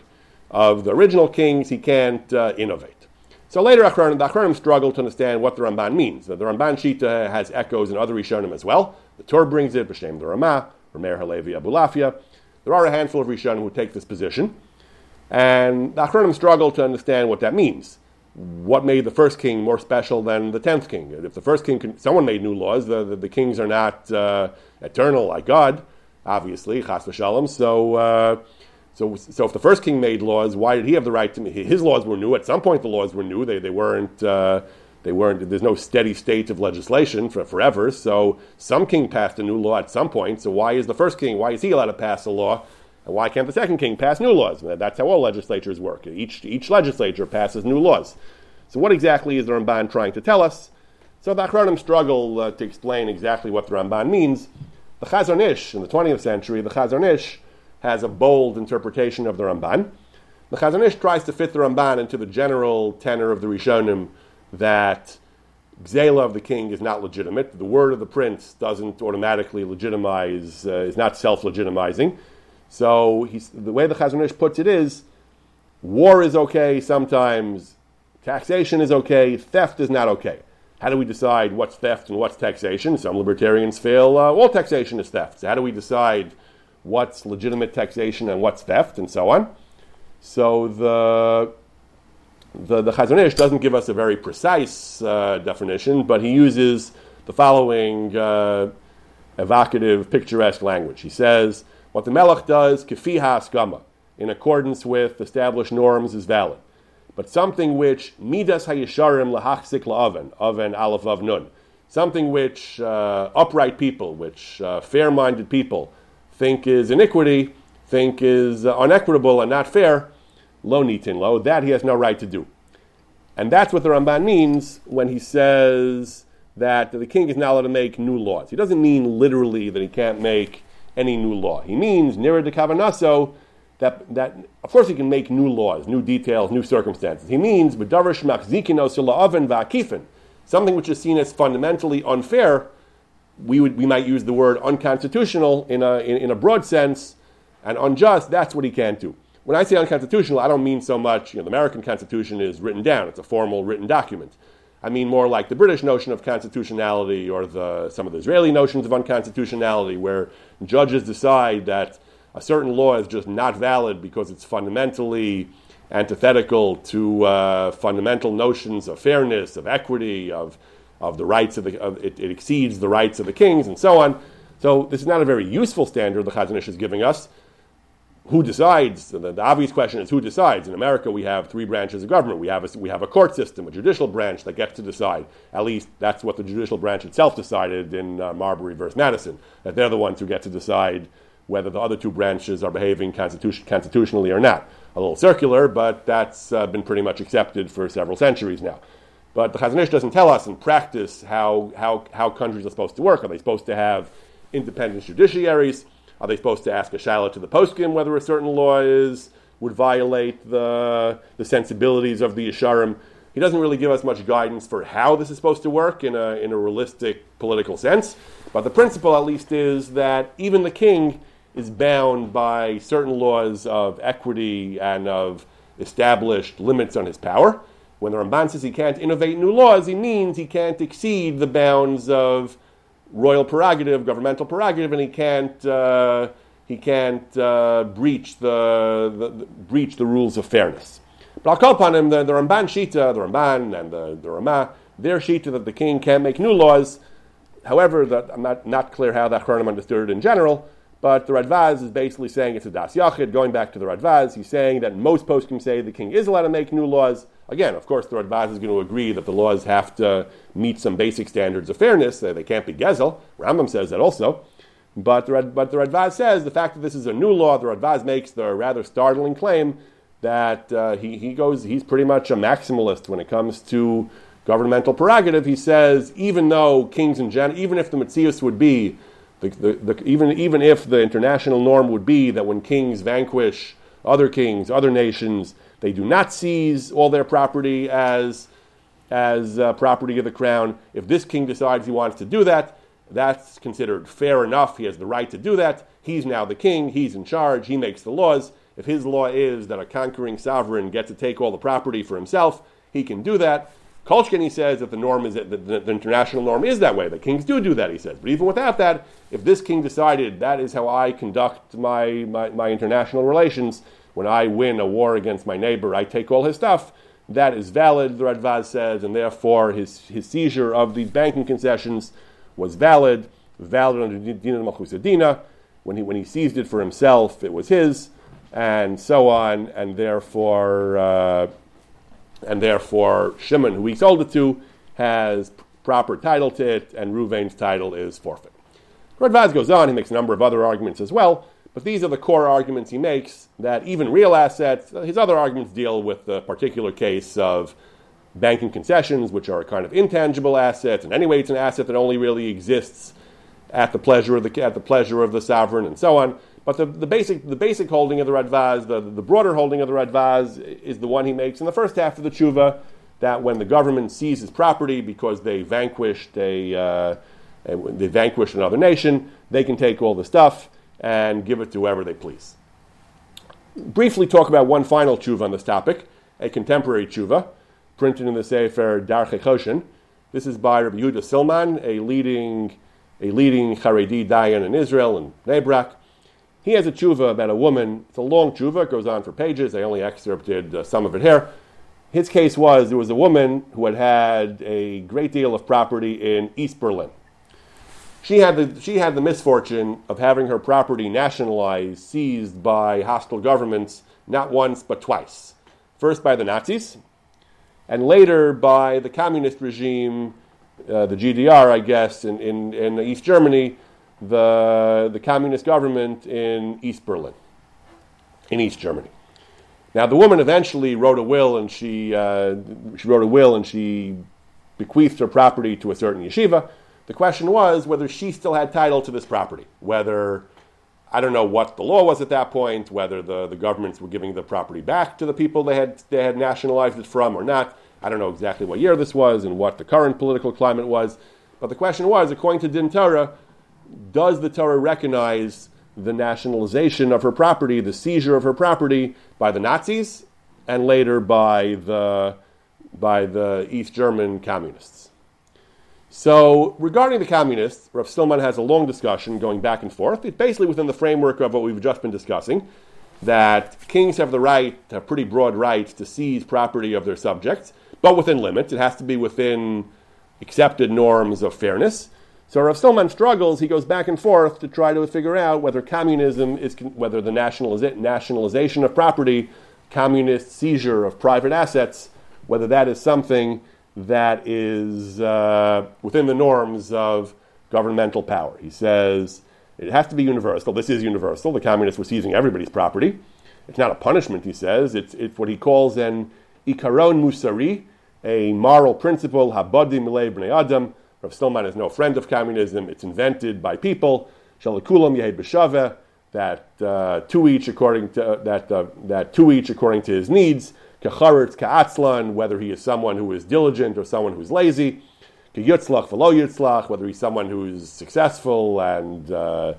of the original kings; he can't uh, innovate. So later, the Achronim struggle to understand what the Ramban means. The Ramban Shita has echoes in other Rishonim as well. The Torah brings it, B'Shem the Ramah. Rameir Halevi Abulafia. There are a handful of Rishonim who take this position, and the Achronim struggle to understand what that means. What made the first king more special than the tenth king? If the first king, someone made new laws, the, the, the kings are not uh, eternal like God, obviously, chas v'shalom. So, uh, So, so if the first king made laws, why did he have the right to? His laws were new. At some point, the laws were new. They, they weren't. Uh, they weren't. There's no steady state of legislation for forever. So some king passed a new law at some point. So why is the first king? Why is he allowed to pass a law? And why can't the second king pass new laws? That's how all legislatures work. Each each legislature passes new laws. So what exactly is the Ramban trying to tell us? So the Achronim struggle uh, to explain exactly what the Ramban means. The Chazon Ish in the 20th century, the Chazon Ish has a bold interpretation of the Ramban. The Chazon Ish tries to fit the Ramban into the general tenor of the Rishonim that Gzela of the king is not legitimate. The word of the prince doesn't automatically legitimize, uh, is not self legitimizing. So the way the Chazon Ish puts it is war is okay sometimes, taxation is okay, theft is not okay. How do we decide what's theft and what's taxation? Some libertarians feel uh, all taxation is theft. So how do we decide what's legitimate taxation and what's theft and so on? So the the, the doesn't give us a very precise uh, definition, but he uses the following uh, evocative, picturesque language. He says, what the Melech does, kefi ha'askama, in accordance with established norms, is valid. But something which midas hayisharim lahachzik la'aven, aven aleph vav nun, something which uh, upright people, which uh, fair-minded people think is iniquity, think is uh, unequitable and not fair, lo nitin lo, that he has no right to do. And that's what the Ramban means when he says that the king is not allowed to make new laws. He doesn't mean literally that he can't make any new law. He means nearer to Kavanaso that, that of course he can make new laws, new details, new circumstances. He means something which is seen as fundamentally unfair. We would we might use the word unconstitutional in a in, in a broad sense, and unjust. That's what he can't do. When I say unconstitutional, I don't mean so much, you know, the American Constitution is written down, it's a formal written document. I mean more like the British notion of constitutionality or the, some of the Israeli notions of unconstitutionality, where judges decide that a certain law is just not valid because it's fundamentally antithetical to uh, fundamental notions of fairness, of equity, of, of the rights of the, of, it, it, exceeds the rights of the kings, and so on. So this is not a very useful standard the Chazon Ish is giving us who decides? The, the, obvious question is who decides. In America, we have three branches of government. We have, a, we have a court system, a judicial branch that gets to decide. At least that's what the judicial branch itself decided in uh, Marbury versus Madison, that they're the ones who get to decide whether the other two branches are behaving constitution, constitutionally or not. A little circular, but that's uh, been pretty much accepted for several centuries now. But the Chazon Ish doesn't tell us in practice how, how, how countries are supposed to work. Are they supposed to have independent judiciaries? Are they supposed to ask a shaila to the poskim whether a certain law is would violate the the sensibilities of the Yesharim? He doesn't really give us much guidance for how this is supposed to work in a in a realistic political sense. But the principle, at least, is that even the king is bound by certain laws of equity and of established limits on his power. When the Ramban says he can't innovate new laws, he means he can't exceed the bounds of royal prerogative, governmental prerogative, and he can't uh, he can't uh, breach the, the, the, breach the rules of fairness. But I'll call upon him the, the Ramban Shita, the Ramban and the, the Ramah, their Shita that the king can't make new laws. However, that, I'm not, not clear how that Chronim understood it in general, but the Radvaz is basically saying it's a Das Yachid. Going back to the Radvaz, he's saying that most poskim say the king is allowed to make new laws. Again, of course, the Radvaz is going to agree that the laws have to meet some basic standards of fairness. They can't be Gezel. Rambam says that also. But the, but the Radvaz says the fact that this is a new law, the Radvaz makes the rather startling claim that uh, he, he goes, he's pretty much a maximalist when it comes to governmental prerogative. He says, even though kings in general, even if the Metzius would be the, the, the, even, even if the international norm would be that when kings vanquish other kings, other nations, they do not seize all their property as, as uh, property of the crown. If this king decides he wants to do that, that's considered fair enough. He has the right to do that. He's now the king, he's in charge, he makes the laws. If his law is that a conquering sovereign gets to take all the property for himself, he can do that. Kolchkin, he says that the norm is that the, the, international norm is that way. The kings do do that, he says. But even without that, if this king decided that is how I conduct my, my, my international relations, when I win a war against my neighbor, I take all his stuff, that is valid, the Radvaz says, and therefore his, his seizure of these banking concessions was valid, valid under Dina Malchusadina. When he, when he seized it for himself, it was his. and so on, and therefore, uh, and therefore Shimon, who he sold it to, has proper title to it, and Ruvain's title is forfeit. Radvaz goes on, he makes a number of other arguments as well, but these are the core arguments he makes that even real assets, his other arguments deal with the particular case of banking concessions, which are a kind of intangible assets, and anyway, it's an asset that only really exists at the pleasure of the, at the, pleasure of the sovereign, and so on. But the, the, basic, the basic holding of the Radvaz, the, the broader holding of the Radvaz, is the one he makes in the first half of the tshuva, that when the government seizes property because they vanquished a, uh, they vanquished another nation, they can take all the stuff and give it to whoever they please. Briefly talk about one final tshuva on this topic, a contemporary tshuva, printed in the Sefer Darchei Choshen. This is by Rabbi Yehuda Silman, a leading, a leading Haredi Dayan in Israel and Bnei Brak. He has a tshuva about a woman. It's a long tshuva, it goes on for pages. I only excerpted uh, some of it here. His case was there was a woman who had had a great deal of property in East Berlin. She had, the, she had the misfortune of having her property nationalized, seized by hostile governments, not once but twice. First by the Nazis, and later by the communist regime, uh, the GDR, I guess, in, in, in East Germany, the, the communist government in East Berlin, in East Germany. Now, the woman eventually wrote a will, and she, uh, she wrote a will, and she bequeathed her property to a certain yeshiva. The question was whether she still had title to this property, whether I don't know what the law was at that point, whether the, the governments were giving the property back to the people they had, they had nationalized it from or not. I don't know exactly what year this was and what the current political climate was. But the question was, according to Din Torah, does the Torah recognize the nationalization of her property, the seizure of her property by the Nazis and later by the, by the East German communists? So, regarding the communists, Rav Stillman has a long discussion going back and forth. It's basically within the framework of what we've just been discussing that kings have the right, have pretty broad rights to seize property of their subjects, but within limits. It has to be within accepted norms of fairness. So Rav Stillman struggles. He goes back and forth to try to figure out whether communism is, whether the nationaliza- nationalization of property, communist seizure of private assets, whether that is something that is uh, within the norms of governmental power. He says it has to be universal. This is universal. The communists were seizing everybody's property. It's not a punishment, he says. It's, it's what he calls an ikaron musari, a moral principle, habadi milei b'nei adam. Rav Stillman is no friend of communism. It's invented by people. Shalikulam yehed b'shaveh, that uh, to each according to that uh, that to each according to his needs kecharetz ka'atzlan, whether he is someone who is diligent or someone who is lazy, ke'yutzlach v'lo yutzlach, whether he's someone who is successful and uh,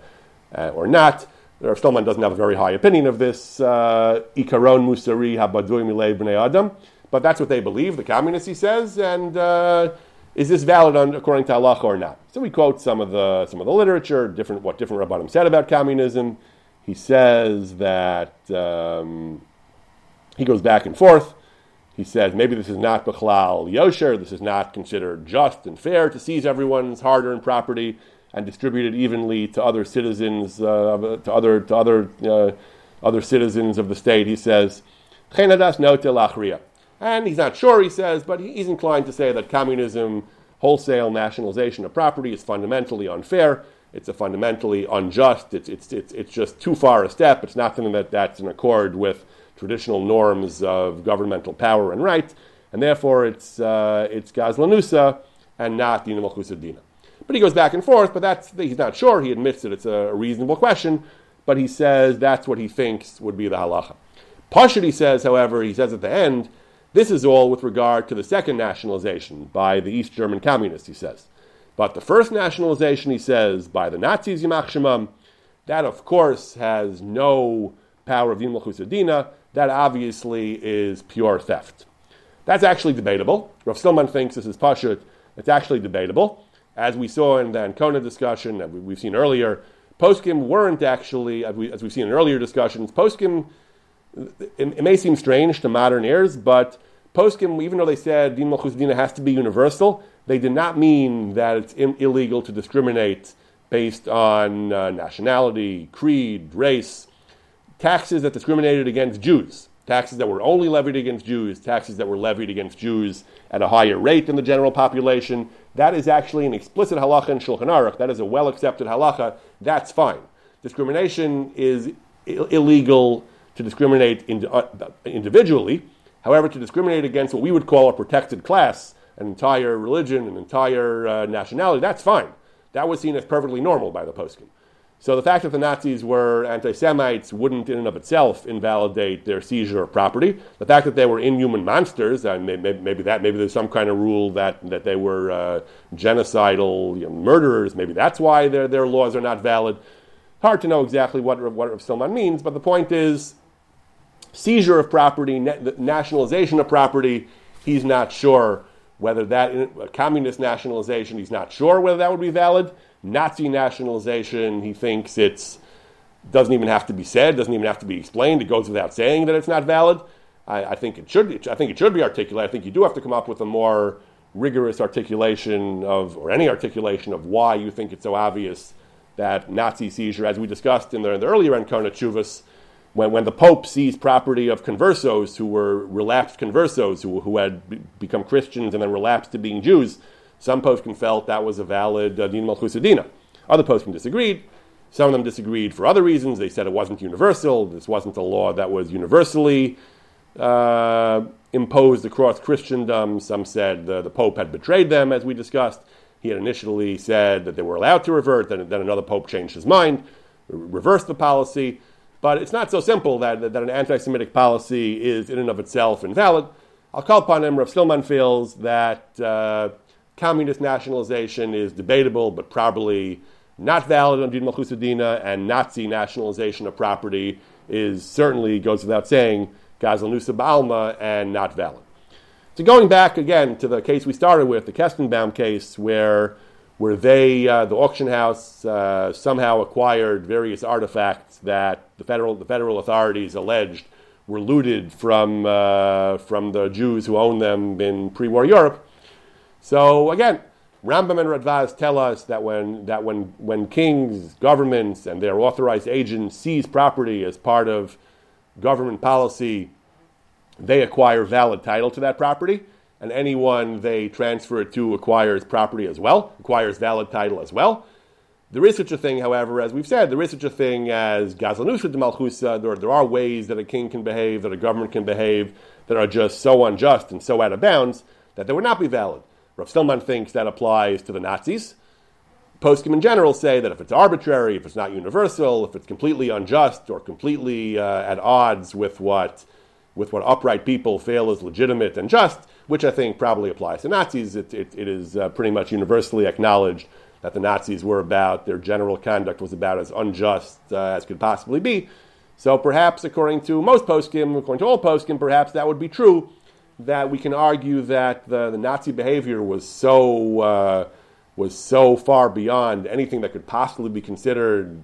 uh, or not. Rav Stillman doesn't have a very high opinion of this uh, ikaron musari habadui milei b'nei adam, but that's what they believe. The communists, he says, and uh, is this valid on, according to halacha or not? So we quote some of the some of the literature, different what different rabbanim said about communism. He says that. Um, he goes back and forth. He says maybe this is not Bechlal Yosher, this is not considered just and fair to seize everyone's hard earned property and distribute it evenly to other citizens, uh, to other, to other, uh, other citizens of the state. He says, and he's not sure, he says, but he's inclined to say that communism, wholesale nationalization of property, is fundamentally unfair. It's a fundamentally unjust. It's, it's, it's, it's just too far a step. It's not something that, that's in accord with traditional norms of governmental power and right, and therefore it's, uh, it's Gazlanusa and not Dina Malchusadina. But he goes back and forth, but that's, he's not sure. He admits that it's a reasonable question, but he says that's what he thinks would be the halacha. Pashut, he says, however, he says at the end, this is all with regard to the second nationalization by the East German communists, he says. But the first nationalization, he says, by the Nazis, Yimach Shemam, that of course has no power of Yimach Husadina, that obviously is pure theft. That's actually debatable. Rav Stillman thinks this is pashut. It's actually debatable. As we saw in the Ancona discussion that we've seen earlier, poskim weren't actually, as, we, have seen in earlier discussions, poskim, it, it, may seem strange to modern ears, but poskim, even though they said din malchus has to be universal, they did not mean that it's Im- illegal to discriminate based on uh, nationality, creed, race, taxes that discriminated against Jews, taxes that were only levied against Jews, taxes that were levied against Jews at a higher rate than the general population. That is actually an explicit halacha in Shulchan Aruch. That is a well accepted halacha. That's fine. Discrimination is Ill- illegal to discriminate in, uh, individually. However, to discriminate against what we would call a protected class, an entire religion, an entire uh, nationality, that's fine. That was seen as perfectly normal by the poskim. So the fact that the Nazis were anti-Semites wouldn't, in and of itself, invalidate their seizure of property. The fact that they were inhuman monsters, uh, maybe, maybe, that, maybe there's some kind of rule that, that they were uh, genocidal you know, murderers. Maybe that's why their, their laws are not valid. Hard to know exactly what what Rav Stillman means, but the point is, seizure of property, nationalization of property. He's not sure whether that communist nationalization. He's not sure whether that would be valid. Nazi nationalization, he thinks it's doesn't even have to be said, doesn't even have to be explained. It goes without saying that it's not valid. I, I think it should. I think it should be articulated. I think you do have to come up with a more rigorous articulation of, or any articulation of why you think it's so obvious that Nazi seizure, as we discussed in the, in the earlier Ancona tshuvas, when, when the Pope seized property of conversos who were relapsed conversos who, who had be, become Christians and then relapsed to being Jews, some poskim felt that was a valid uh, din malchus adina. Other poskim disagreed. Some of them disagreed for other reasons. They said it wasn't universal. This wasn't a law that was universally uh, imposed across Christendom. Some said the, the Pope had betrayed them, as we discussed. He had initially said that they were allowed to revert, then, then another Pope changed his mind, reversed the policy. But it's not so simple that, that, that an anti Semitic policy is in and of itself invalid. I'll call upon him. Rav Stillman feels that uh, communist nationalization is debatable, but probably not valid under Malchus Adina, and Nazi nationalization of property is certainly, goes without saying, Gazlanusa Ba'alma, and not valid. So going back again to the case we started with, the Kestenbaum case, where, where they, uh, the auction house, uh, somehow acquired various artifacts that the federal, the federal authorities alleged were looted from, uh, from the Jews who owned them in pre-war Europe. So again, Rambam and Radvaz tell us that when, that when, when kings, governments, and their authorized agents seize property as part of government policy, they acquire valid title to that property, and anyone they transfer it to acquires property as well, acquires valid title as well. There is such a thing, however, as we've said, there is such a thing as Gazlanusa de Malchusa. There, there are ways that a king can behave, that a government can behave, that are just so unjust and so out of bounds that they would not be valid. Rav Stillman thinks that applies to the Nazis. Poskim in general say that if it's arbitrary, if it's not universal, if it's completely unjust or completely uh, at odds with what, with what upright people feel is legitimate and just, which I think probably applies to Nazis, it, it, it is uh, pretty much universally acknowledged that the Nazis were about, their general conduct was about as unjust uh, as could possibly be. So perhaps, according to most poskim, according to all poskim, perhaps that would be true that we can argue that the, the Nazi behavior was so uh, was so far beyond anything that could possibly be considered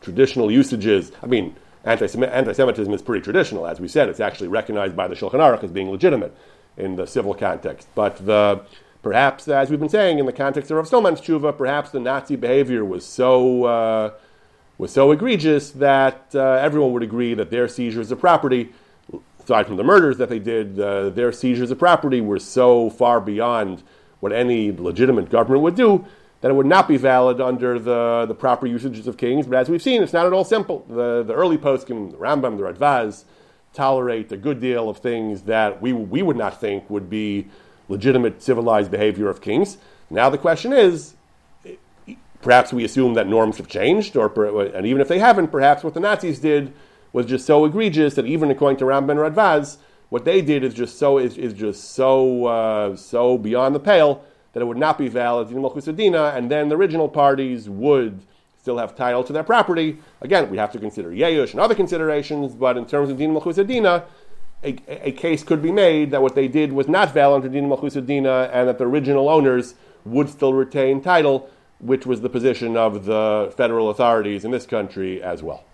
traditional usages. I mean, anti-Semitism is pretty traditional, as we said. It's actually recognized by the Shulchan Aruch as being legitimate in the civil context. But the, perhaps, as we've been saying, in the context of Rav Stillman's tshuva, perhaps the Nazi behavior was so uh, was so egregious that uh, everyone would agree that their seizures of property aside from the murders that they did, uh, their seizures of property were so far beyond what any legitimate government would do that it would not be valid under the, the proper usages of kings. But as we've seen, it's not at all simple. The, the early poskim, the Rambam, the Radvaz, tolerate a good deal of things that we, we would not think would be legitimate civilized behavior of kings. Now the question is, perhaps we assume that norms have changed, or and even if they haven't, perhaps what the Nazis did was just so egregious that even according to Rambam Radvaz, what they did is just so is, is just so uh, so beyond the pale that it would not be valid in Malchusadina, and then the original parties would still have title to their property. Again, we have to consider Yeush and other considerations, but in terms of Din Malchusadina, a, a case could be made that what they did was not valid under Din Malchusadina, and that the original owners would still retain title, which was the position of the federal authorities in this country as well.